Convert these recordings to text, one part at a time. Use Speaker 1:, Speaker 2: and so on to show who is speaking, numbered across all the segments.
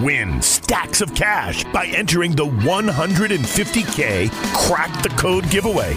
Speaker 1: Win stacks of cash by entering the 150K Crack the Code giveaway.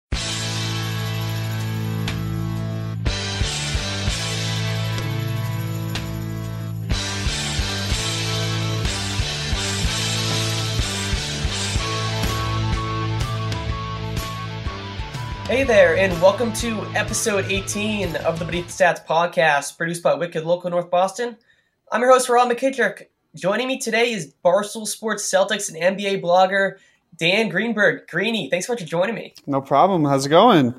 Speaker 2: Hey there, and welcome to episode 18 of the Beneath the Stats podcast, produced by Wicked Local North Boston. I'm your host, Rob McKittrick. Joining me today is Barstool Sports Celtics and NBA blogger Dan Greenberg. Greeny, thanks so much for joining me.
Speaker 3: No problem. How's it going?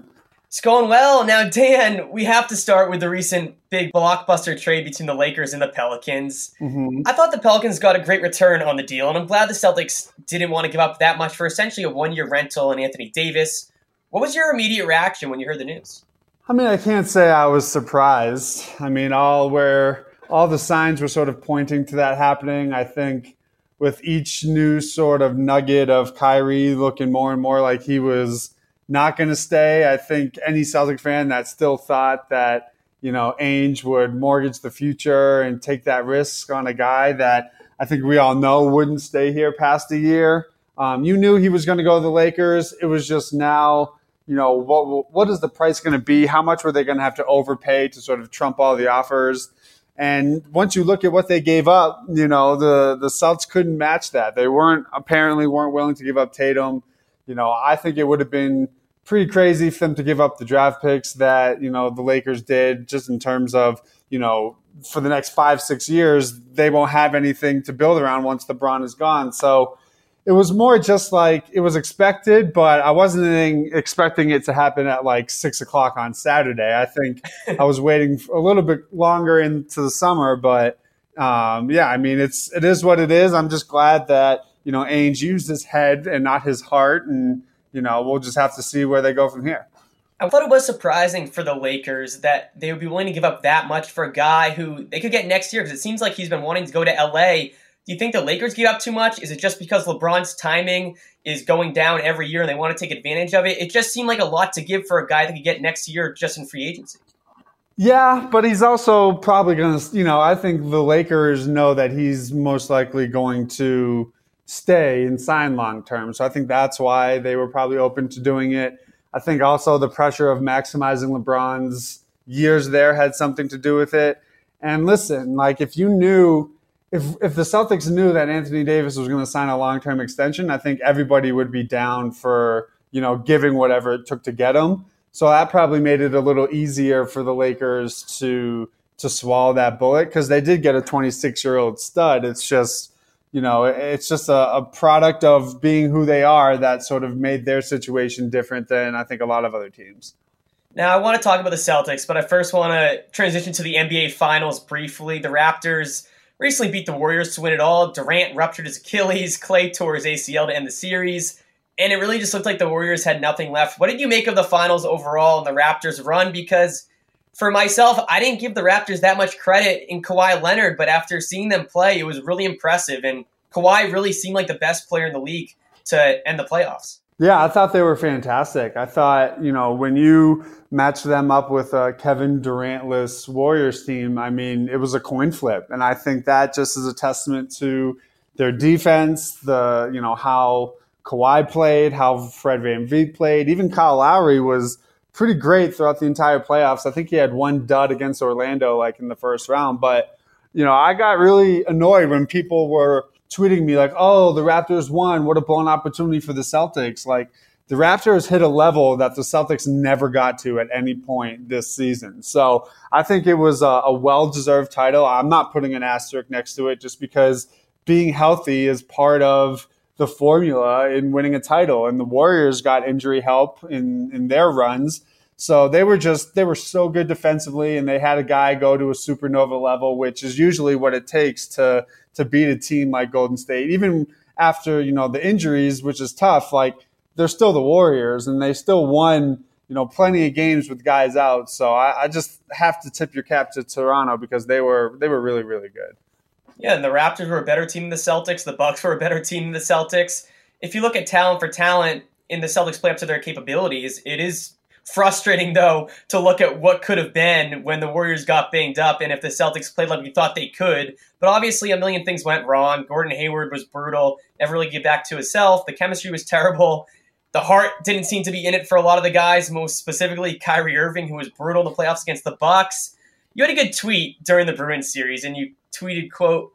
Speaker 2: It's going well. Now, Dan, we have to start with the recent big blockbuster trade between the Lakers and the Pelicans.
Speaker 3: Mm-hmm.
Speaker 2: I thought the Pelicans got a great return on the deal, and I'm glad the Celtics didn't want to give up that much for essentially a one year rental and Anthony Davis. What was your immediate reaction when you heard the news?
Speaker 3: I mean, I can't say I was surprised. I mean, all where all the signs were sort of pointing to that happening. I think with each new sort of nugget of Kyrie looking more and more like he was not going to stay, I think any Celtic fan that still thought that you know Ainge would mortgage the future and take that risk on a guy that I think we all know wouldn't stay here past a year. Um, you knew he was going to go to the Lakers. It was just now you know, what what is the price going to be? How much were they going to have to overpay to sort of trump all the offers? And once you look at what they gave up, you know, the the Celtics couldn't match that. They weren't apparently weren't willing to give up Tatum. You know, I think it would have been pretty crazy for them to give up the draft picks that you know the Lakers did, just in terms of you know for the next five six years they won't have anything to build around once LeBron is gone. So it was more just like it was expected, but I wasn't expecting it to happen at like six o'clock on Saturday. I think I was waiting a little bit longer into the summer, but um, yeah, I mean, it's it is what it is. I'm just glad that you know Ainge used his head and not his heart, and you know we'll just have to see where they go from here.
Speaker 2: I thought it was surprising for the Lakers that they would be willing to give up that much for a guy who they could get next year because it seems like he's been wanting to go to LA do you think the Lakers give up too much? Is it just because LeBron's timing is going down every year and they want to take advantage of it? It just seemed like a lot to give for a guy that could get next year just in free agency.
Speaker 3: Yeah, but he's also probably going to, you know, I think the Lakers know that he's most likely going to stay and sign long term. So I think that's why they were probably open to doing it. I think also the pressure of maximizing LeBron's years there had something to do with it. And listen, like if you knew if if the Celtics knew that Anthony Davis was going to sign a long term extension, I think everybody would be down for you know giving whatever it took to get him. So that probably made it a little easier for the Lakers to to swallow that bullet because they did get a 26 year old stud. It's just you know it's just a, a product of being who they are that sort of made their situation different than I think a lot of other teams.
Speaker 2: Now I want to talk about the Celtics, but I first want to transition to the NBA Finals briefly. The Raptors recently beat the Warriors to win it all. Durant ruptured his Achilles, Clay tore his ACL to end the series, and it really just looked like the Warriors had nothing left. What did you make of the finals overall and the Raptors' run? Because for myself, I didn't give the Raptors that much credit in Kawhi Leonard, but after seeing them play, it was really impressive, and Kawhi really seemed like the best player in the league to end the playoffs.
Speaker 3: Yeah, I thought they were fantastic. I thought, you know, when you match them up with a Kevin Durantless Warriors team, I mean, it was a coin flip. And I think that just is a testament to their defense, the, you know, how Kawhi played, how Fred Van VanVleet played. Even Kyle Lowry was pretty great throughout the entire playoffs. I think he had one dud against Orlando, like in the first round. But, you know, I got really annoyed when people were tweeting me like, "Oh, the Raptors won. What a blown opportunity for the Celtics!" Like the Raptors hit a level that the Celtics never got to at any point this season. So I think it was a, a well-deserved title. I'm not putting an asterisk next to it just because being healthy is part of the formula in winning a title. And the Warriors got injury help in in their runs. So they were just they were so good defensively, and they had a guy go to a supernova level, which is usually what it takes to to beat a team like Golden State. Even after you know the injuries, which is tough. Like they're still the Warriors, and they still won you know plenty of games with guys out. So I, I just have to tip your cap to Toronto because they were they were really really good.
Speaker 2: Yeah, and the Raptors were a better team than the Celtics. The Bucks were a better team than the Celtics. If you look at talent for talent in the Celtics play up to their capabilities, it is frustrating though to look at what could have been when the Warriors got banged up and if the Celtics played like we thought they could. But obviously a million things went wrong. Gordon Hayward was brutal, never really get back to himself. The chemistry was terrible. The heart didn't seem to be in it for a lot of the guys, most specifically Kyrie Irving, who was brutal in the playoffs against the Bucks. You had a good tweet during the Bruins series, and you tweeted, quote,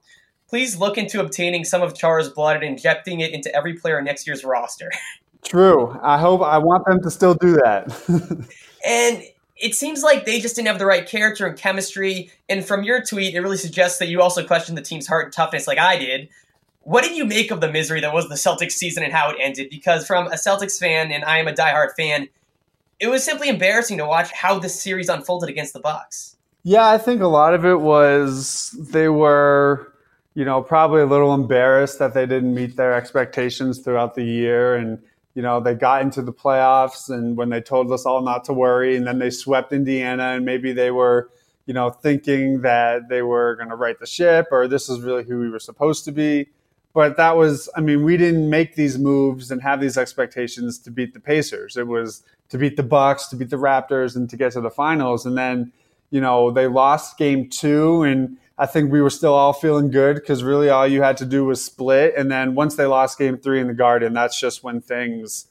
Speaker 2: please look into obtaining some of Chara's blood and injecting it into every player next year's roster.
Speaker 3: True. I hope I want them to still do that.
Speaker 2: and it seems like they just didn't have the right character and chemistry. And from your tweet, it really suggests that you also questioned the team's heart and toughness, like I did. What did you make of the misery that was the Celtics season and how it ended? Because from a Celtics fan, and I am a diehard fan, it was simply embarrassing to watch how this series unfolded against the Bucks.
Speaker 3: Yeah, I think a lot of it was they were, you know, probably a little embarrassed that they didn't meet their expectations throughout the year and you know, they got into the playoffs and when they told us all not to worry, and then they swept Indiana, and maybe they were, you know, thinking that they were going to right the ship or this is really who we were supposed to be. But that was, I mean, we didn't make these moves and have these expectations to beat the Pacers. It was to beat the Bucks, to beat the Raptors, and to get to the finals. And then, you know, they lost game two and I think we were still all feeling good because really all you had to do was split. And then once they lost game three in the Garden, that's just when things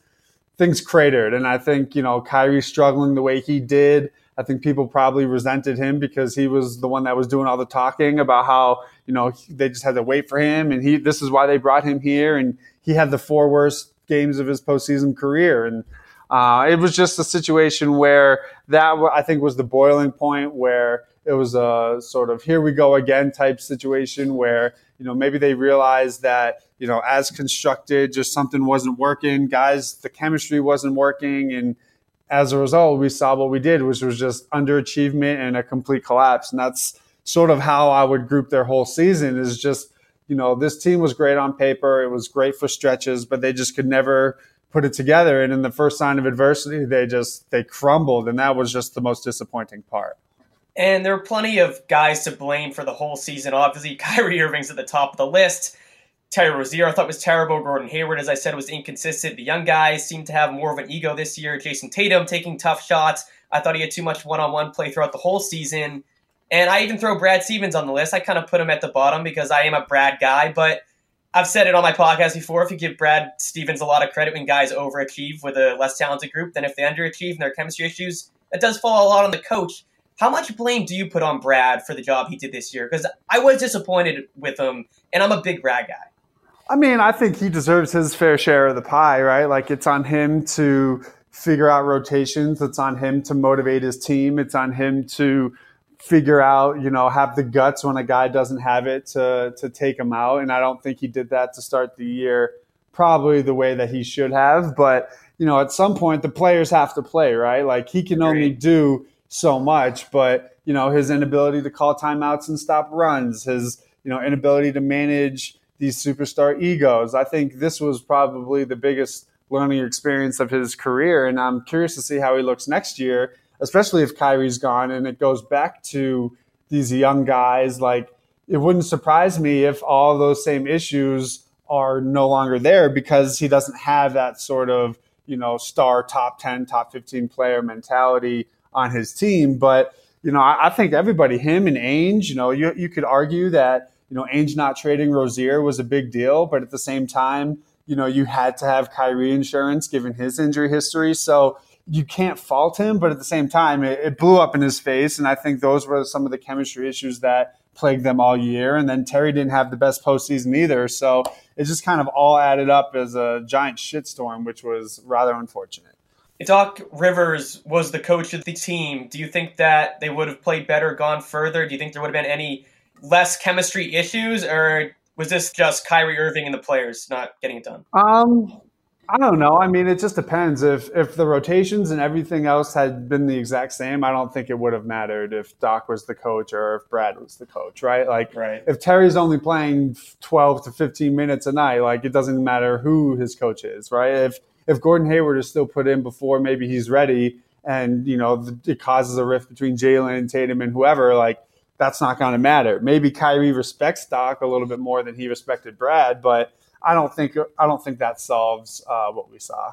Speaker 3: things cratered. And I think, you know, Kyrie struggling the way he did. I think people probably resented him because he was the one that was doing all the talking about how, you know, they just had to wait for him and he this is why they brought him here. And he had the four worst games of his postseason career. And uh, it was just a situation where that I think was the boiling point where it was a sort of here we go again type situation where you know maybe they realized that you know as constructed just something wasn't working. Guys the chemistry wasn't working. And as a result we saw what we did which was just underachievement and a complete collapse. And that's sort of how i would group their whole season is just you know this team was great on paper. It was great for stretches but they just could never put it together. And in the first sign of adversity they just they crumbled. And that was just the most disappointing part
Speaker 2: and there are plenty of guys to blame for the whole season. Obviously, Kyrie Irving's at the top of the list. Terry Rozier I thought was terrible. Gordon Hayward, as I said, was inconsistent. The young guys seem to have more of an ego this year. Jayson Tatum taking tough shots. I thought he had too much one-on-one play throughout the whole season. And I even throw Brad Stevens on the list. I kind of put him at the bottom because I am a Brad guy, but I've said it on my podcast before. If you give Brad Stevens a lot of credit when guys overachieve with a less talented group, then if they underachieve and their chemistry issues, it does fall a lot on the coach. How much blame do you put on Brad for the job he did this year? Because I was disappointed with him, and I'm a big Brad guy.
Speaker 3: I mean, I think he deserves his fair share of the pie, right? Like it's on him to figure out rotations. It's on him to motivate his team. It's on him to figure out, you know, have the guts when a guy doesn't have it to to take him out. And I don't think he did that to start the year probably the way that he should have. But, you know, at some point the players have to play, right? Like he can only do so much, but you know his inability to call timeouts and stop runs, his you know inability to manage these superstar egos. I think this was probably the biggest learning experience of his career, and I'm curious to see how he looks next year, especially if Kyrie's gone and it goes back to these young guys. Like it wouldn't surprise me if all those same issues are no longer there because he doesn't have that sort of you know star top 10 top 15 player mentality on his team. But you know, I, I think everybody, him and Ainge, you know, you you could argue that you know Ainge not trading Rozier was a big deal, but at the same time, you know, you had to have Kyrie insurance given his injury history. So you can't fault him, but at the same time, it, it, blew up in his face. And I think those were some of the chemistry issues that plagued them all year. And then Terry didn't have the best postseason either. So it just kind of all added up as a giant shitstorm, which was rather unfortunate.
Speaker 2: Doc Rivers was the coach of the team. Do you think that they would have played better, gone further? Do you think there would have been any less chemistry issues, or was this just Kyrie Irving and the players not getting it done?
Speaker 3: Um, I don't know. I mean, it just depends. If if the rotations and everything else had been the exact same, I don't think it would have mattered if Doc was the coach or if Brad was the coach, right? Like,
Speaker 2: right.
Speaker 3: if Terry's only playing twelve to fifteen minutes a night, like it doesn't matter who his coach is, right? If if Gordon Hayward is still put in before maybe he's ready, and you know it causes a rift between Jalen and Tatum and whoever, like that's not going to matter. Maybe Kyrie respects Doc a little bit more than he respected Brad, but I don't think I don't think that solves uh, what we saw.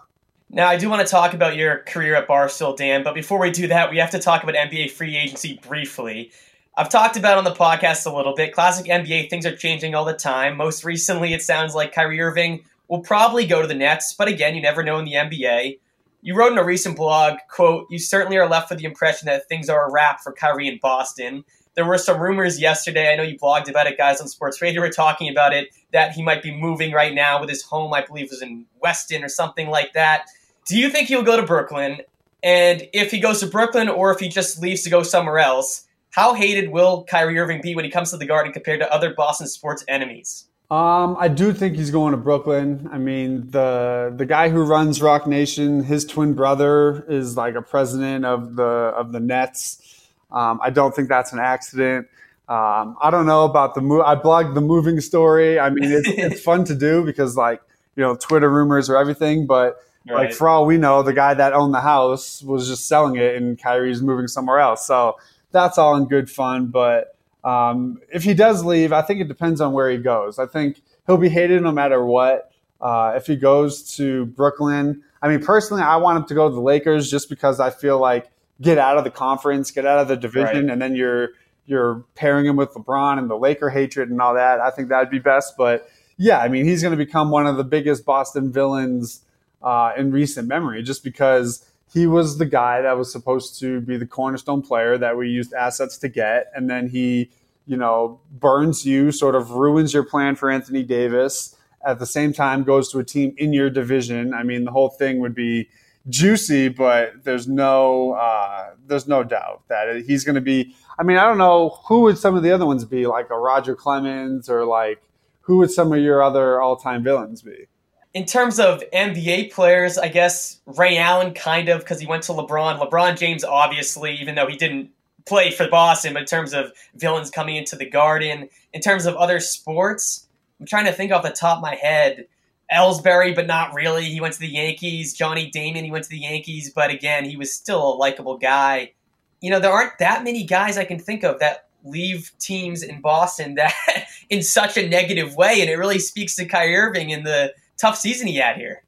Speaker 2: Now, I do want to talk about your career at Barstool, Dan, but before we do that, we have to talk about NBA free agency briefly. I've talked about on the podcast a little bit. Classic NBA things are changing all the time. Most recently, it sounds like Kyrie Irving will probably go to the Nets, but again, you never know in the NBA. You wrote in a recent blog, quote, you certainly are left with the impression that things are a wrap for Kyrie in Boston. There were some rumors yesterday. I know you blogged about it, guys, on Sports Radio. We're talking about it that he might be moving right now with his home. I believe was in Weston or something like that. Do you think he'll go to Brooklyn? And if he goes to Brooklyn, or if he just leaves to go somewhere else, how hated will Kyrie Irving be when he comes to the Garden compared to other Boston sports enemies?
Speaker 3: Um, I do think he's going to Brooklyn. I mean, the the guy who runs Roc Nation, his twin brother is like a president of the of the Nets. Um, I don't think that's an accident. Um, I don't know about the move. I blogged the moving story. I mean, it's, it's fun to do because like you know Twitter rumors or everything, but right. like for all we know, the guy that owned the house was just selling it, and Kyrie's moving somewhere else. So that's all in good fun. But um, if he does leave, I think it depends on where he goes. I think he'll be hated no matter what. Uh, if he goes to Brooklyn, I mean, personally, I want him to go to the Lakers just because I feel like get out of the conference, get out of the division, right. and then you're you're pairing him with LeBron and the Laker hatred and all that. I think that'd be best. But yeah, I mean, he's going to become one of the biggest Boston villains uh, in recent memory, just because he was the guy that was supposed to be the cornerstone player that we used assets to get, and then he, you know, burns you, sort of ruins your plan for Anthony Davis. At the same time, goes to a team in your division. I mean, the whole thing would be juicy, but there's no uh, there's no doubt that he's going to be. I mean, I don't know who would some of the other ones be, like a Roger Clemens or like who would some of your other all time villains be?
Speaker 2: In terms of NBA players, I guess Ray Allen kind of because he went to LeBron. LeBron James, obviously, even though he didn't play for Boston, but in terms of villains coming into the Garden, in terms of other sports, I'm trying to think off the top of my head. Ellsbury, but not really. He went to the Yankees. Johnny Damon, he went to the Yankees, but again, he was still a likable guy. You know, there aren't that many guys I can think of that leave teams in Boston that in such a negative way, and it really speaks to Kyrie Irving and the tough season he had here.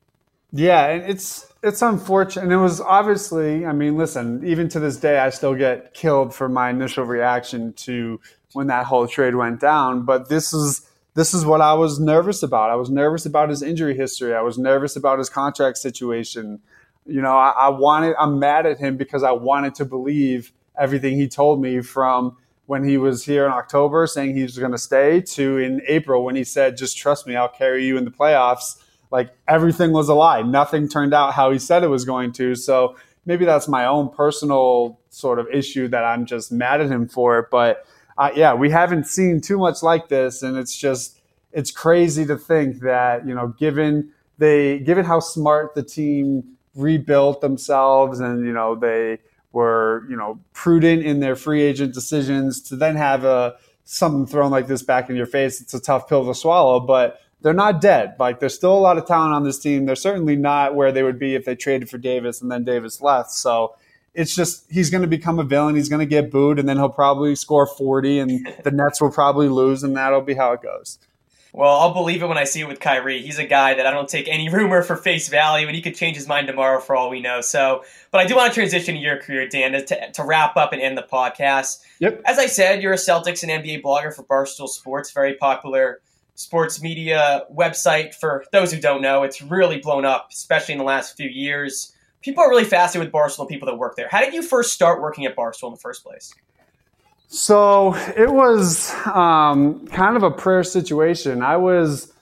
Speaker 3: Yeah, and it's it's unfortunate. And it was obviously, I mean, listen, even to this day, I still get killed for my initial reaction to when that whole trade went down. But this is this is what I was nervous about. I was nervous about his injury history. I was nervous about his contract situation. You know, I, I wanted, I'm mad at him because I wanted to believe everything he told me from when he was here in October saying he was going to stay to in April when he said, just trust me, I'll carry you in the playoffs. Like everything was a lie. Nothing turned out how he said it was going to. So maybe that's my own personal sort of issue that I'm just mad at him for. But uh, yeah, we haven't seen too much like this, and it's just it's crazy to think that you know, given they given how smart the team rebuilt themselves, and you know they were you know prudent in their free agent decisions, to then have a something thrown like this back in your face, it's a tough pill to swallow, but. They're not dead. Like there's still a lot of talent on this team. They're certainly not where they would be if they traded for Davis and then Davis left. So it's just he's going to become a villain. He's going to get booed, and then he'll probably score 40, and the Nets will probably lose, and that'll be how it goes.
Speaker 2: Well, I'll believe it when I see it with Kyrie. He's a guy that I don't take any rumor for face value, and he could change his mind tomorrow for all we know. So, but I do want to transition to your career, Dan, to, to wrap up and end the podcast.
Speaker 3: Yep.
Speaker 2: As I said, you're a Celtics and NBA blogger for Barstool Sports, very popular sports media website. For those who don't know, it's really blown up, especially in the last few years people are really fascinated with Barstool, people that work there. How did you first start working at Barstool in the first place?
Speaker 3: So it was um, kind of a prayer situation. I was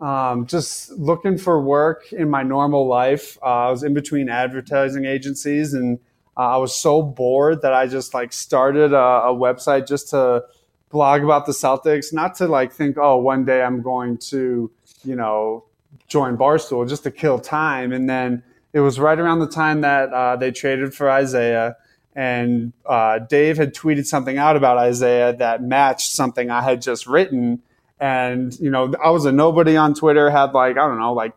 Speaker 3: um, just looking for work in my normal life. Uh, I was in between advertising agencies, and uh, I was so bored that I just like started a, a website just to blog about the Celtics, not to like think, oh, one day I'm going to, you know, join Barstool just to kill time. And then it was right around the time that uh, they traded for Isaiah. And uh, Dave had tweeted something out about Isaiah that matched something I had just written. And, you know, I was a nobody on Twitter, had like, I don't know, like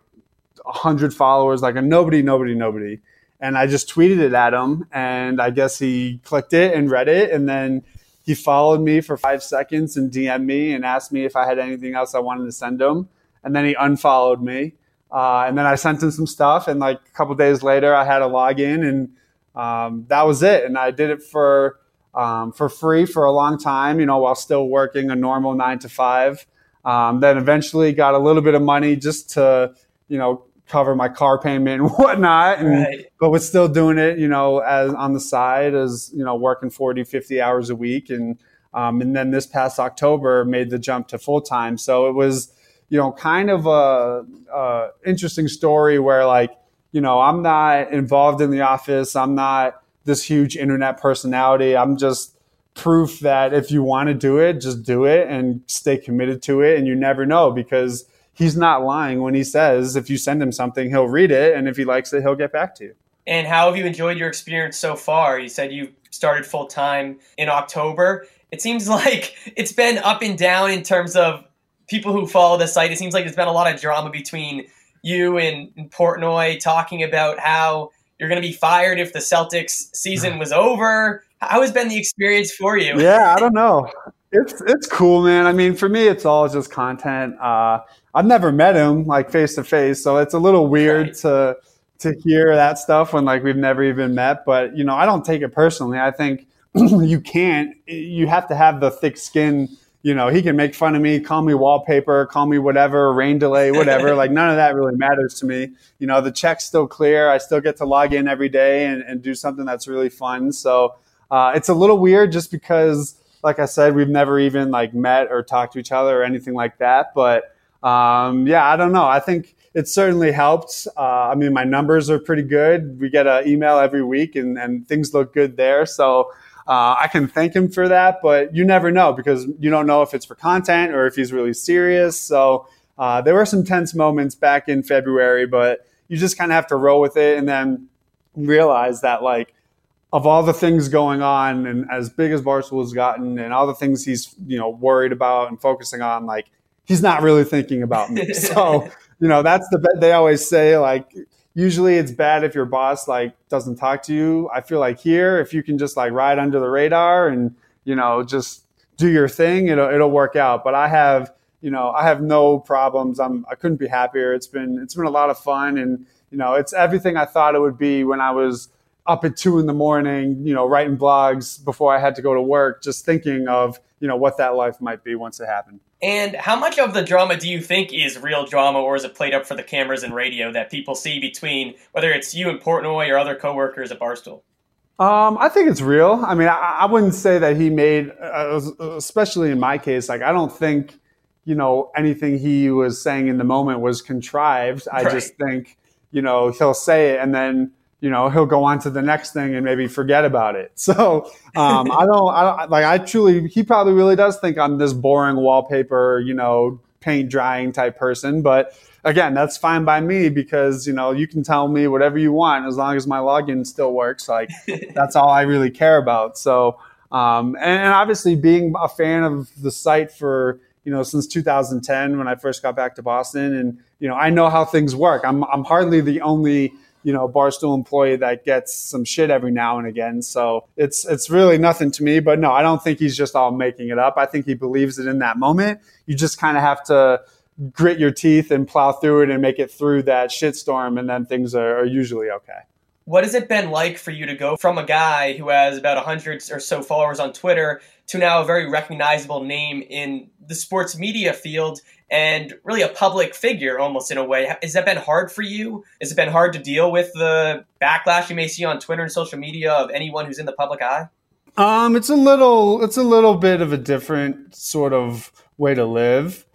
Speaker 3: 100 followers, like a nobody, nobody, nobody. And I just tweeted it at him. And I guess he clicked it and read it. And then he followed me for five seconds and DM'd me and asked me if I had anything else I wanted to send him. And then he unfollowed me. Uh, and then I sent him some stuff. And like a couple days later, I had a login and um, that was it. And I did it for, um, for free for a long time, you know, while still working a normal nine to five. Um, then eventually got a little bit of money just to, you know, cover my car payment and whatnot. And, right. But was still doing it, you know, as on the side as, you know, working 40, 50 hours a week. And, um, and then this past October made the jump to full time. So it was, you know, kind of a, a interesting story where like, you know, I'm not involved in the office. I'm not this huge internet personality. I'm just proof that if you want to do it, just do it and stay committed to it. And you never know because he's not lying when he says if you send him something, he'll read it, and if he likes it, he'll get back to you.
Speaker 2: And how have you enjoyed your experience so far? You said you started full time in October. It seems like it's been up and down in terms of people who follow the site. It seems like there's been a lot of drama between you and Portnoy talking about how you're going to be fired if the Celtics season was over. How has been the experience for you?
Speaker 3: Yeah, I don't know. It's it's cool, man. I mean, for me, it's all just content. Uh, I've never met him like face to face, so it's a little weird right. to to hear that stuff when like we've never even met. But you know, I don't take it personally. I think you can't. You have to have the thick skin. You know, he can make fun of me, call me wallpaper, call me whatever, rain delay, whatever. like none of that really matters to me. You know, the check's still clear. I still get to log in every day and, and do something that's really fun. So uh, it's a little weird just because, like I said, we've never even like met or talked to each other or anything like that. But um, yeah, I don't know. I think it certainly helped. Uh, I mean, my numbers are pretty good. We get an email every week, and, and things look good there. So uh, I can thank him for that. But you never know because you don't know if it's for content or if he's really serious. So uh, there were some tense moments back in February, but you just kind of have to roll with it, and then realize that like of all the things going on and as big as Barstool has gotten and all the things he's, you know, worried about and focusing on, like he's not really thinking about me. so, you know, that's the they always say like usually it's bad if your boss like doesn't talk to you. I feel like here if you can just like ride under the radar and, you know, just do your thing, it'll it'll work out. But I have, you know, I have no problems. I'm I couldn't be happier. It's been it's been a lot of fun and, you know, it's everything I thought it would be when I was up at two in the morning, you know, writing blogs before I had to go to work, just thinking of, you know, what that life might be once it happened.
Speaker 2: And how much of the drama do you think is real drama, or is it played up for the cameras and radio that people see between whether it's you and Portnoy or other coworkers at Barstool?
Speaker 3: Um, I think it's real. I mean, I, I wouldn't say that he made, uh, especially in my case, like I don't think, you know, anything he was saying in the moment was contrived. I right. just think, you know, he'll say it and then you know he'll go on to the next thing and maybe forget about it. So um, I, don't, I don't like i truly he probably really does think i'm this boring wallpaper you know paint drying type person. But again that's fine by me because you know you can tell me whatever you want as long as my login still works. Like that's all i really care about. So um, and, and obviously being a fan of the site for you know since 2010 when i first got back to boston and you know i know how things work. I'm, I'm hardly the only you know, a Barstool employee that gets some shit every now and again. So it's it's really nothing to me. But no, I don't think he's just all making it up. I think he believes it in that moment. You just kind of have to grit your teeth and plow through it and make it through that shitstorm, and then things are, are usually okay.
Speaker 2: What has it been like for you to go from a guy who has about 100 or so followers on Twitter to now a very recognizable name in the sports media field and really a public figure almost in a way. Has that been hard for you? Has it been hard to deal with the backlash you may see on Twitter and social media of anyone who's in the public eye?
Speaker 3: Um, it's a little, it's a little bit of a different sort of way to live.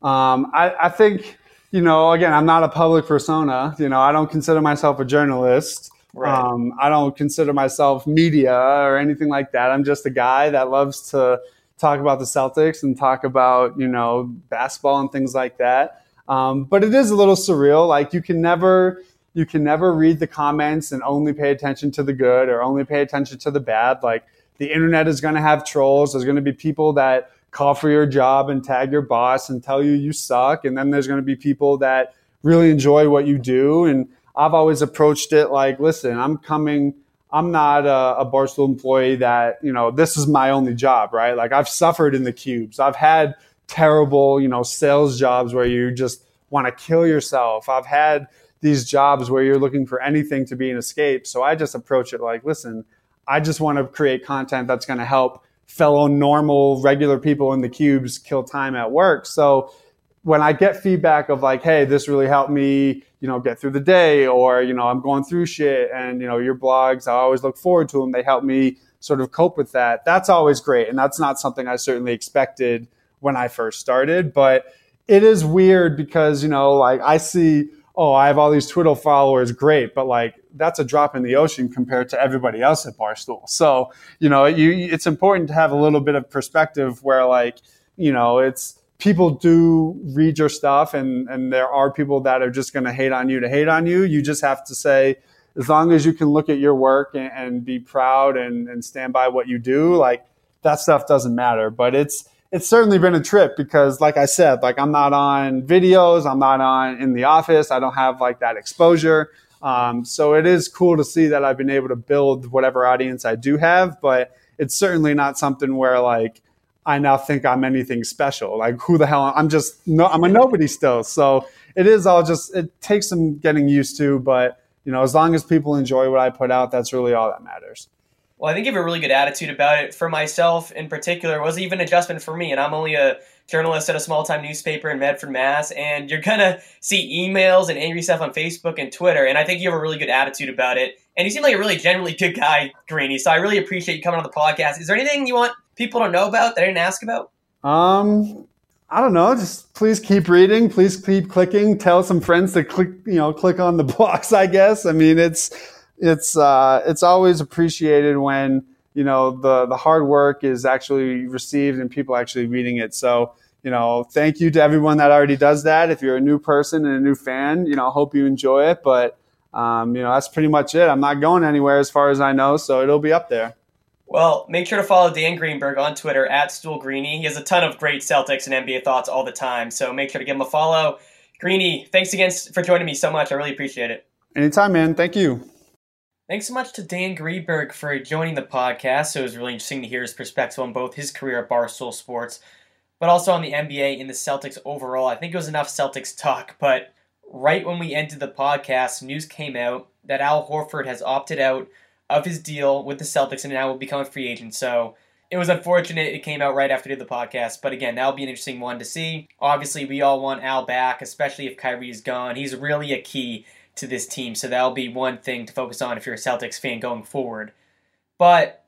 Speaker 3: Um, I, I think, you know, again, I'm not a public persona. You know, I don't consider myself a journalist. Right. Um, I don't consider myself media or anything like that. I'm just a guy that loves to talk about the Celtics and talk about you know basketball and things like that. Um, but it is a little surreal. Like you can never you can never read the comments and only pay attention to the good or only pay attention to the bad. Like the internet is going to have trolls. There's going to be people that call for your job and tag your boss and tell you you suck. And then there's going to be people that really enjoy what you do. And I've always approached it like, listen, I'm coming. I'm not a, a Barstool employee that, you know, this is my only job, right? Like I've suffered in the cubes. I've had terrible, you know, sales jobs where you just want to kill yourself. I've had these jobs where you're looking for anything to be an escape. So I just approach it like, listen, I just want to create content that's going to help fellow normal, regular people in the cubes kill time at work. So when I get feedback of like, hey, this really helped me, you know, get through the day, or you know, I'm going through shit, and you know, your blogs, I always look forward to them. They help me sort of cope with that. That's always great, and that's not something I certainly expected when I first started, but it is weird because you know, like I see oh, I have all these Twitter followers, great, but like that's a drop in the ocean compared to everybody else at Barstool. So, you know, you, it's important to have a little bit of perspective where like, you know, it's people do read your stuff and, and there are people that are just going to hate on you to hate on you. You just have to say, as long as you can look at your work and, and be proud and, and stand by what you do, like that stuff doesn't matter. But it's, it's certainly been a trip because like I said, like I'm not on videos, I'm not on in the office, I don't have like that exposure. Um, so it is cool to see that I've been able to build whatever audience I do have, but it's certainly not something where like I now think I'm anything special. Like who the hell I'm just no I'm a nobody still. So it is all just it takes some getting used to, but you know, as long as people enjoy what I put out, that's really all that matters.
Speaker 2: Well, I think you have a really good attitude about it. For myself in particular, It was even adjustment for me, and I'm only a journalist at a small time newspaper in Medford, Mass. And you're gonna see emails and angry stuff on Facebook and Twitter, and I think you have a really good attitude about it. And you seem like a really genuinely good guy, Greeny. So I really appreciate you coming on the podcast. Is there anything you want people to know about that I didn't ask about?
Speaker 3: Um, I don't know. Just please keep reading. Please keep clicking. Tell some friends to click, you know, click on the box. I guess. I mean, it's it's uh, it's always appreciated when you know the the hard work is actually received and people actually reading it. So you know, thank you to everyone that already does that. If you're a new person and a new fan, you know, hope you enjoy it. But um, you know, that's pretty much it. I'm not going anywhere as far as I know, so it'll be up there.
Speaker 2: Well, make sure to follow Dan Greenberg on Twitter at Stool Greeny. He has a ton of great Celtics and NBA thoughts all the time, so make sure to give him a follow. Greeny, thanks again for joining me so much. I really appreciate it.
Speaker 3: Anytime, man. Thank you.
Speaker 2: Thanks so much to Dan Greenberg for joining the podcast. It was really interesting to hear his perspective on both his career at Barstool Sports, but also on the NBA and the Celtics overall. I think it was enough Celtics talk, but right when we ended the podcast, news came out that Al Horford has opted out of his deal with the Celtics and now will become a free agent. So it was unfortunate it came out right after the podcast, but again, that'll be an interesting one to see. Obviously, we all want Al back, especially if Kyrie is gone. He's really a key to this team. So that'll be one thing to focus on if you're a Celtics fan going forward. But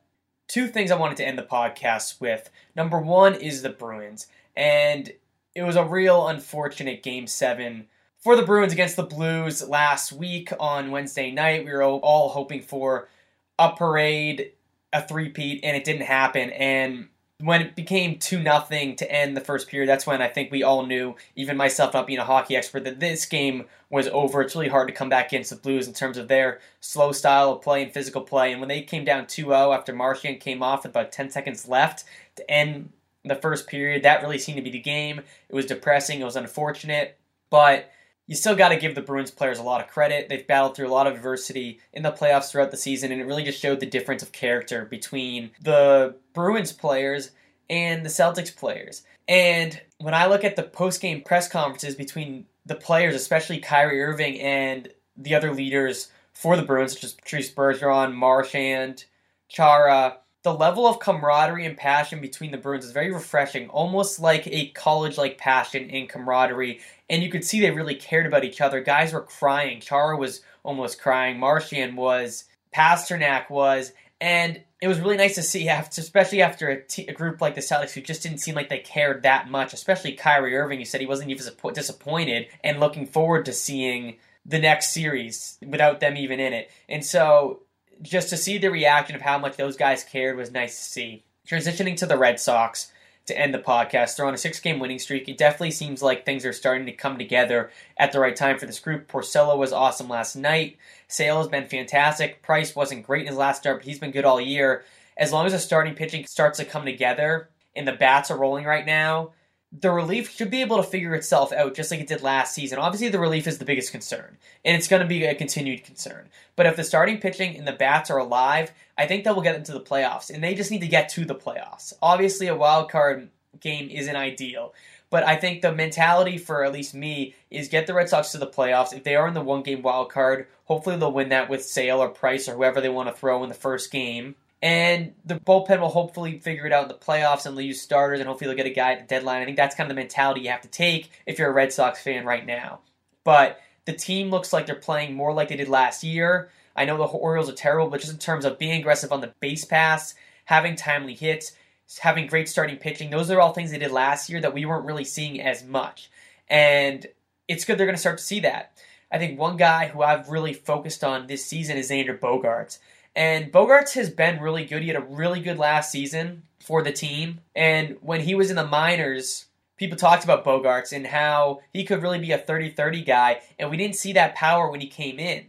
Speaker 2: two things I wanted to end the podcast with. Number one is the Bruins. And it was a real unfortunate game seven for the Bruins against the Blues last week on Wednesday night. We were all hoping for a parade, a three-peat, and it didn't happen. And when it became 2 nothing to end the first period, that's when I think we all knew, even myself not being a hockey expert, that this game was over. It's really hard to come back against the Blues in terms of their slow style of play and physical play. And when they came down 2 0 after Marchand came off with about 10 seconds left to end the first period, that really seemed to be the game. It was depressing, it was unfortunate, but you still got to give the Bruins players a lot of credit. They've battled through a lot of adversity in the playoffs throughout the season, and it really just showed the difference of character between the Bruins players and the Celtics players. And when I look at the post game press conferences between the players, especially Kyrie Irving and the other leaders for the Bruins, such as Patrice Bergeron, Marchand, Chara, the level of camaraderie and passion between the Bruins is very refreshing, almost like a college like passion and camaraderie. And you could see they really cared about each other. Guys were crying. Chara was almost crying. Marchand was. Pastrnak was. And it was really nice to see, after, especially after a, t- a group like the Celtics who just didn't seem like they cared that much, especially Kyrie Irving, who said he wasn't even disappointed and looking forward to seeing the next series without them even in it. And so just to see the reaction of how much those guys cared was nice to see. Transitioning to the Red Sox, to end the podcast. They're on a six game winning streak. It definitely seems like things are starting to come together at the right time for this group. Porcello was awesome last night. Sale has been fantastic. Price wasn't great in his last start, but he's been good all year. As long as the starting pitching starts to come together and the bats are rolling right now, the relief should be able to figure itself out just like it did last season. Obviously, the relief is the biggest concern, and it's going to be a continued concern. But if the starting pitching and the bats are alive, I think that will get them to the playoffs, and they just need to get to the playoffs. Obviously, a wild card game isn't ideal, but I think the mentality for at least me is get the Red Sox to the playoffs. If they are in the one game wild card, hopefully they'll win that with Sale or Price or whoever they want to throw in the first game. And the bullpen will hopefully figure it out in the playoffs and use starters, and hopefully they'll get a guy at the deadline. I think that's kind of the mentality you have to take if you're a Red Sox fan right now. But the team looks like they're playing more like they did last year. I know the Orioles are terrible, but just in terms of being aggressive on the base pass, having timely hits, having great starting pitching, those are all things they did last year that we weren't really seeing as much. And it's good they're going to start to see that. I think one guy who I've really focused on this season is Xander Bogaerts. And Bogaerts has been really good. He had a really good last season for the team. And when he was in the minors, people talked about Bogaerts and how he could really be a 30 30 guy. And we didn't see that power when he came in.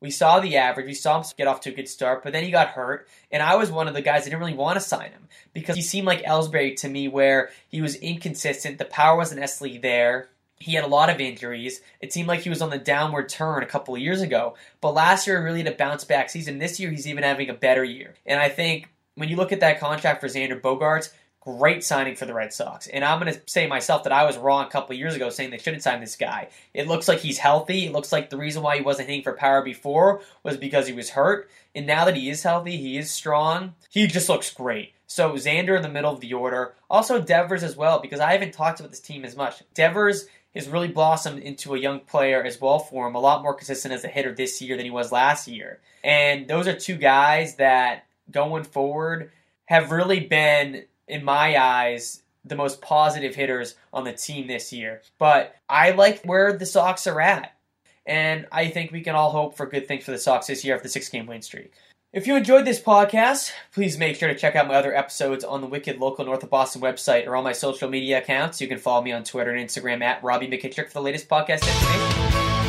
Speaker 2: We saw the average. We saw him get off to a good start, but then he got hurt. And I was one of the guys that didn't really want to sign him because he seemed like Ellsbury to me, where he was inconsistent. The power wasn't necessarily there. He had a lot of injuries. It seemed like he was on the downward turn a couple of years ago. But last year, really had a bounce back season. This year, he's even having a better year. And I think when you look at that contract for Xander Bogaerts, great signing for the Red Sox. And I'm going to say myself that I was wrong a couple of years ago saying they shouldn't sign this guy. It looks like he's healthy. It looks like the reason why he wasn't hitting for power before was because he was hurt. And now that he is healthy, he is strong. He just looks great. So Xander in the middle of the order. Also Devers as well, because I haven't talked about this team as much. Devers has really blossomed into a young player as well for him, a lot more consistent as a hitter this year than he was last year. And those are two guys that going forward have really been, in my eyes, the most positive hitters on the team this year. But I like where the Sox are at. And I think we can all hope for good things for the Sox this year after the six game win streak. If you enjoyed this podcast, please make sure to check out my other episodes on the Wicked Local North of Boston website or on my social media accounts. You can follow me on Twitter and Instagram at Robby McKittrick for the latest podcast information.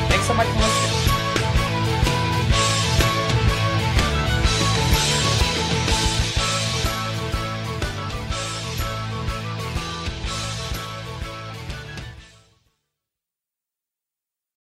Speaker 2: Thanks so much for listening.